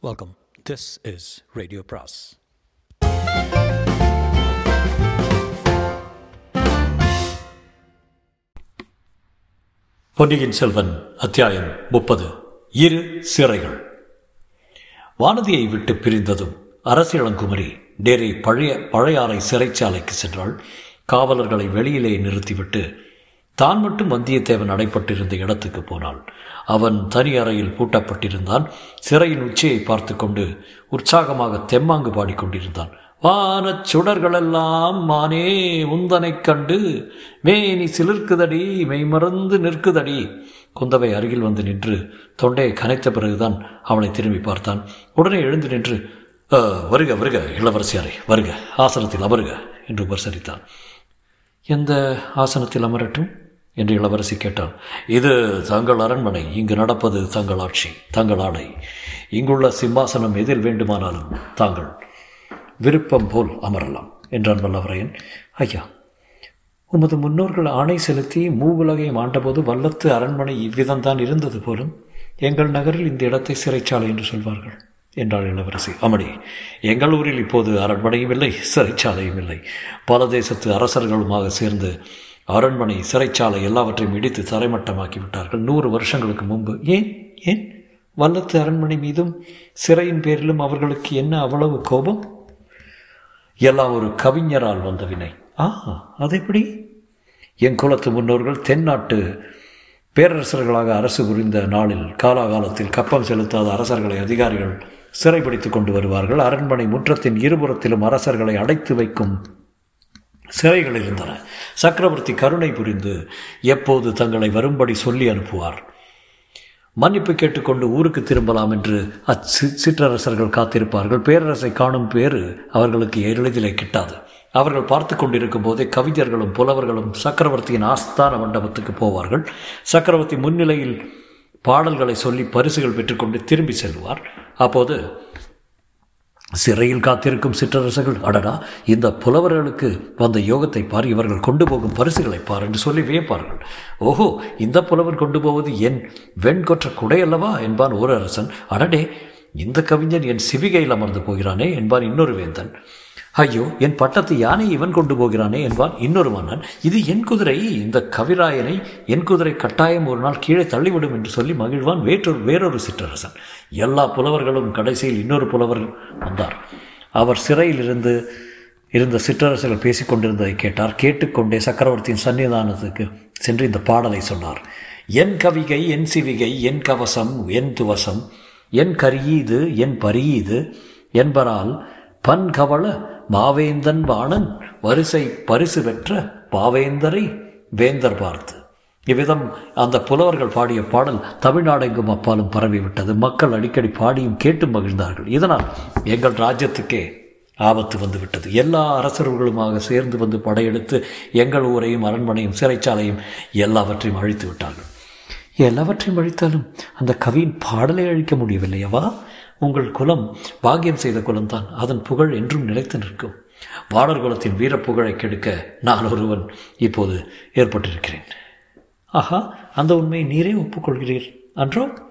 Welcome this is radio பிராஸ் பொன்னியின் செல்வன் அத்தியாயம் முப்பது. இரு சிறைகள். வானதியை விட்டு பிரிந்ததும் அரசியலங்குமரி நேரே பழைய பழையாறை சிறைச்சாலைக்கு சென்றாள். காவலர்களை வெளியிலே நிறுத்திவிட்டு தான் மட்டும் வந்தியத்தேவன் அடைப்பட்டிருந்த இடத்துக்கு போனாள். அவன் தனி அறையில் பூட்டப்பட்டிருந்தான். சிறையின் உச்சியை பார்த்து கொண்டு உற்சாகமாக தெம்மாங்கு பாடிக்கொண்டிருந்தான். வானச் சுடர்களெல்லாம் மானே உந்தனைக் கண்டு மேனி சிலிர்க்குதடி மெய்மறந்து நிற்குதடி. குந்தவை அருகில் வந்து நின்று தொண்டையை கனைத்த பிறகுதான் அவனை திரும்பி பார்த்தான். உடனே எழுந்து நின்று வருக வருக இளவரசியாரே வருக ஆசனத்தில் அமருக என்று உபசரித்தான். எந்த ஆசனத்தில் அமரட்டும்? என்று இளவரசி கேட்டாள். இது தங்கள் அரண்மனை. இங்கு நடப்பது தங்கள் ஆட்சி தங்கள் ஆணை இங்குள்ள சிம்மாசனம் எதில் வேண்டுமானாலும் தாங்கள் விருப்பம் போல் அமரலாம் என்றான் வல்லவரையன். ஐயா உமது முன்னோர்கள் ஆணை செலுத்தி மூவுலகையும் ஆண்டபோது வல்லத்து அரண்மனை இவ்விதம்தான் இருந்தது போலும் எங்கள் நகரில் இந்த இடத்தை சிறைச்சாலை என்று சொல்வார்கள் என்றாள் இளவரசி. அமணி எங்கள் ஊரில் இப்போது அரண்மனையும் இல்லை சிறைச்சாலையும் இல்லை. பல தேசத்து அரசர்களுமாக சேர்ந்து அரண்மனை சிறைச்சாலை எல்லாவற்றையும் இடித்து தரைமட்டமாக்கி விட்டார்கள் நூறு வருஷங்களுக்கு முன்பு. ஏன்? ஏன்? வல்லத்து அரண்மனை மீதும் சிறையின் பேரிலும் அவர்களுக்கு என்ன அவ்வளவு கோபம்? எல்லாம் ஒரு கவிஞரால் வந்த வினை. ஆ அது எப்படி என் குலத்து முன்னோர்கள் தென்னாட்டு பேரரசர்களாக அரசு புரிந்த நாளில் காலாகாலத்தில் கப்பம் செலுத்தாத அரசர்களை அதிகாரிகள் சிறைபிடித்துக் கொண்டு வருவார்கள். அரண்மனை முற்றத்தின் இருபுறத்திலும் அரசர்களை அடைத்து வைக்கும் சிறைகள் இருந்தன. சக்கரவர்த்தி கருணை புரிந்து எப்போது தங்களை வரும்படி சொல்லி அனுப்புவார்? மன்னிப்பு கேட்டுக்கொண்டு ஊருக்கு திரும்பலாம் என்று அச்சு சிற்றரசர்கள் காத்திருப்பார்கள். பேரரசை காணும் பேறு அவர்களுக்கு எளிதிலே கிட்டாது. அவர்கள் பார்த்து கொண்டிருக்கும் போதே கவிஞர்களும் புலவர்களும் சக்கரவர்த்தியின் ஆஸ்தான மண்டபத்துக்கு போவார்கள். சக்கரவர்த்தி முன்னிலையில் பாடல்களை சொல்லி பரிசுகள் பெற்றுக்கொண்டு திரும்பி செல்வார். அப்போது சிறையில் காத்திருக்கும் சிற்றரசர்கள் அடடா இந்த புலவர்களுக்கு வந்த யோகத்தை பார் இவர்கள் கொண்டு போகும் பரிசுகளை பார் என்று சொல்லி வியப்பார்கள். ஓஹோ இந்த புலவர் கொண்டு போவது என் வெண்கொற்ற குடை அல்லவா என்பான் ஒரு அரசன் அடடே இந்த கவிஞன் என் சிவிகையில் அமர்ந்து போகிறானே என்பான் இன்னொரு வேந்தன். ஐயோ என் பட்டத்து யானை இவன் கொண்டு போகிறானே என்பான் இன்னொரு மன்னன். இது என் குதிரை இந்த கவிராயனை என் குதிரை கட்டாயம் ஒரு நாள் கீழே தள்ளிவிடும் என்று சொல்லி மகிழ்வான் வேற்றொரு வேறொரு சிற்றரசன். எல்லா புலவர்களும் கடைசியில் இன்னொரு புலவர் வந்தார். அவர் சிறையில் இருந்து இருந்த சிற்றரசர்கள் பேசிக்கொண்டிருந்ததை கேட்டார். கேட்டுக்கொண்டே சக்கரவர்த்தியின் சன்னிதானத்துக்கு சென்று இந்த பாடலை சொன்னார். என் கவிகை என் சிவிகை என் கவசம் என் துவசம் என் கரியீது என் பரியீது என்பரால் பன்கவள மாவேந்தன் வாணன் வரிசை பரிசு பெற்ற பாவேந்தரை வேந்தர் பார்த்து. இவ்விதம் அந்த புலவர்கள் பாடிய பாடல் தமிழ்நாடெங்கும் அப்பாலும் பரவிவிட்டது. மக்கள் அடிக்கடி பாடியும் கேட்டு மகிழ்ந்தார்கள். இதனால் எங்கள் ராஜ்யத்துக்கே ஆபத்து வந்துவிட்டது. எல்லா அரசர்களுமாக சேர்ந்து வந்து படையெடுத்து எங்கள் ஊரையும் அரண்மனையும் சிறைச்சாலையும் எல்லாவற்றையும் அழித்து விட்டார்கள். எல்லாவற்றையும் அழித்தாலும் அந்த கவியின் பாடலை அழிக்க முடியவில்லையவா? உங்கள் குலம் பாக்கியம் செய்த குலம்தான். அதன் புகழ் என்றும் நிலைத்து நிற்கும். வாடர் குலத்தின் வீரப்புகழை கெடுக்க நான் ஒருவன் இப்போது ஏற்பட்டிருக்கிறேன். ஆஹா அந்த உண்மையை நீரே ஒப்புக்கொள்கிறீர். அன்றோ?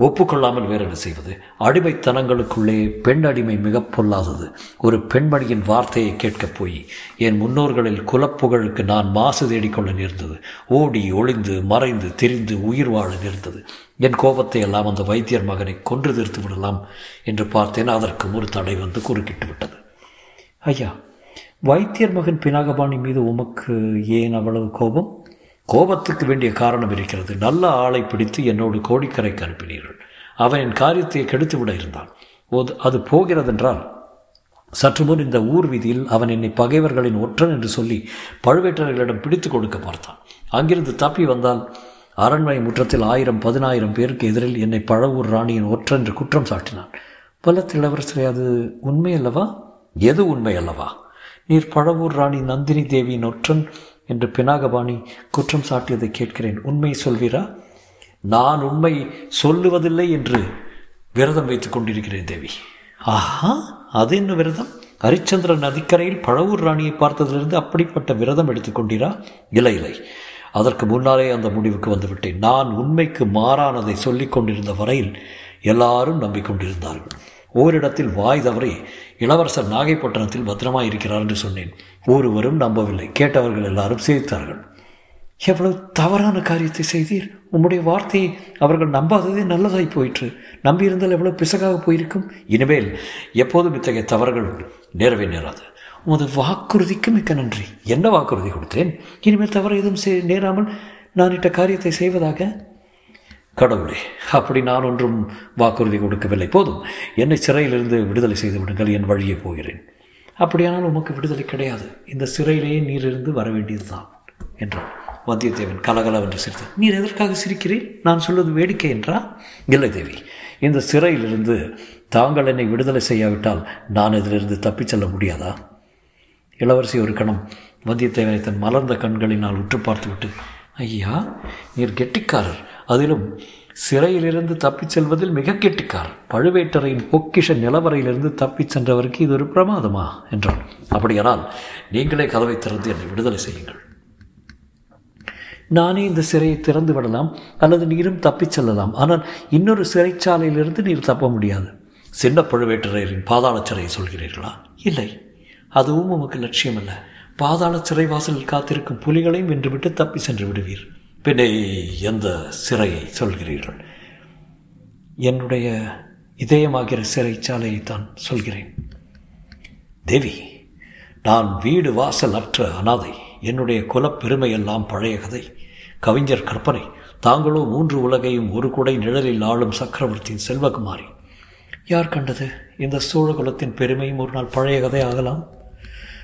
ஒப்புக்கொள்ளாமல் வேற என்ன செய்வது? அடிமைத்தனங்களுக்குள்ளே பெண் அடிமை மிக பொல்லாதது. ஒரு பெண்மணியின் வார்த்தையை கேட்கப் போய் என் முன்னோர்களில் குலப்புகழுக்கு நான் மாசு தேடிக்கொள்ள நேர்ந்தது. ஓடி ஒளிந்து மறைந்து தெரிந்து உயிர் வாழ நேர்ந்தது. என் கோபத்தை எல்லாம் அந்த வைத்தியர் மகனை கொன்று தீர்த்து விடலாம் என்று பார்த்தேன். அதற்கு ஒரு தடை வந்து குறுக்கிட்டு விட்டது. ஐயா வைத்தியர் மகன் பினாகபாணி மீது உமக்கு ஏன் அவ்வளவு கோபம்? கோபத்துக்கு வேண்டிய காரணம் இருக்கிறது. நல்ல ஆளை பிடித்து என்னோடு கோடிக்கரைக்கு அனுப்பினீர்கள் அவன் என் காரியத்தை கெடுத்து விட இருந்தான் அது போகிறதென்றால் சற்று முன் இந்த ஊர் வீதியில் அவன் என்னை பகைவர்களின் ஒற்றன் என்று சொல்லி பழுவேட்டரர்களிடம் பிடித்து கொடுக்க பார்த்தான். அங்கிருந்து தப்பி வந்தால் அரண்மனை முற்றத்தில் ஆயிரம் பதினாயிரம் பேருக்கு எதிரில் என்னை பழவூர் ராணியின் ஒற்றன் என்று குற்றம் சாட்டினான். பல்லத்து இளவரசரே அது உண்மை அல்லவா எது உண்மை அல்லவா நீர் பழவூர் ராணி நந்தினி தேவியின் ஒற்றன் என்று பினாகபாணி குற்றம் சாட்டியதை கேட்கிறேன். உண்மை சொல்வீரா? நான் உண்மை சொல்லுவதில்லை என்று விரதம் வைத்துக் கொண்டிருக்கிறேன் தேவி. ஆஹா அது என்ன விரதம்? ஹரிச்சந்திர நதிக்கரையில் பழவூர் ராணியை பார்த்ததிலிருந்து அப்படிப்பட்ட விரதம் எடுத்துக்கொண்டீரா இல்லை இல்லை. அதற்கு முன்னாலே அந்த முடிவுக்கு வந்துவிட்டேன். நான் உண்மைக்கு மாறானதை சொல்லிக் கொண்டிருந்த வரையில் எல்லாரும் நம்பிக்கொண்டிருந்தார்கள். ஓரிடத்தில் வாய் தவறி இளவரசர் நாகைப்பட்டினத்தில் பத்திரமாக இருக்கிறார் என்று சொன்னேன். ஒருவரும் நம்பவில்லை. கேட்டவர்கள் எல்லாரும் சிரித்தார்கள். எவ்வளவு தவறான காரியத்தை செய்தீர். உம்முடைய வார்த்தையை அவர்கள் நம்பாததே நல்லதாய் போயிற்று. நம்பியிருந்தால் எவ்வளவு பிசகாக போயிருக்கும். இனிமேல் எப்போதும் இத்தகைய தவறுகள் நேரவே நேராது. உமது வாக்குறுதிக்கு மிக்க நன்றி. என்ன வாக்குறுதி கொடுத்தேன்? இனிமேல் தவறு எதுவும் செய் நேராமல் நான் இட்ட காரியத்தை செய்வதாக கடவுளே அப்படி நான் ஒன்றும் வாக்குறுதி கொடுக்கவில்லை. போதும் என்னை சிறையிலிருந்து விடுதலை செய்து விடுங்கள் என் வழியே போகிறேன். அப்படியானால் உமக்கு விடுதலை கிடையாது. இந்த சிறையிலேயே நீர் இருந்து வர வேண்டியதுதான் என்றான். வந்தியத்தேவன் கலகலவென்று சிரித்தார் நீர் எதற்காக சிரிக்கிறேன் நான் சொல்வது வேடிக்கை என்றா? இல்லை தேவி இந்த சிறையிலிருந்து தாங்கள் என்னை விடுதலை செய்யாவிட்டால் நான் இதிலிருந்து தப்பிச் செல்ல முடியாதா? இளவரசி ஒரு கணம் வந்தியத்தேவனை தன் மலர்ந்த கண்களினால் உற்று பார்த்துவிட்டு ஐயா நீர் கெட்டிக்காரர். அதிலும் சிறையிலிருந்து தப்பிச் செல்வதில் மிக கெட்டிக்கார். பழுவேட்டரையின் பொக்கிஷ நிலவரையிலிருந்து தப்பிச் சென்றவருக்கு இது ஒரு பிரமாதமா? என்றான். அப்படியானால் நீங்களே கதவை திறந்து என்னை விடுதலை செய்யுங்கள். நானே இந்த சிறையை திறந்து விடலாம் அல்லது நீரும் தப்பிச் செல்லலாம். ஆனால் இன்னொரு சிறைச்சாலையிலிருந்து நீர் தப்ப முடியாது. சின்ன பழுவேட்டரையரின் பாதாள சிறையை சொல்கிறீர்களா? இல்லை. அதுவும் உமக்கு லட்சியம் அல்ல பாதாள சிறை வாசலில் காத்திருக்கும் புலிகளையும் வென்றுவிட்டு தப்பி சென்று விடுவீர். பின்னே எந்த சிறையை சொல்கிறீர்கள்? என்னுடைய இதயமாகிற சிறைச்சாலையை தான் சொல்கிறேன். தேவி நான் வீடு வாசல் அற்ற அனாதை. என்னுடைய குலப்பெருமையெல்லாம் பழைய கதை. கவிஞர் கற்பனை. தாங்களோ மூன்று உலகையும் ஒரு குடை நிழலில் ஆளும் சக்கரவர்த்தியின் செல்வகுமாரி. யார் கண்டது? இந்த சோழகுலத்தின் பெருமையும் ஒரு நாள் பழைய கதை ஆகலாம்?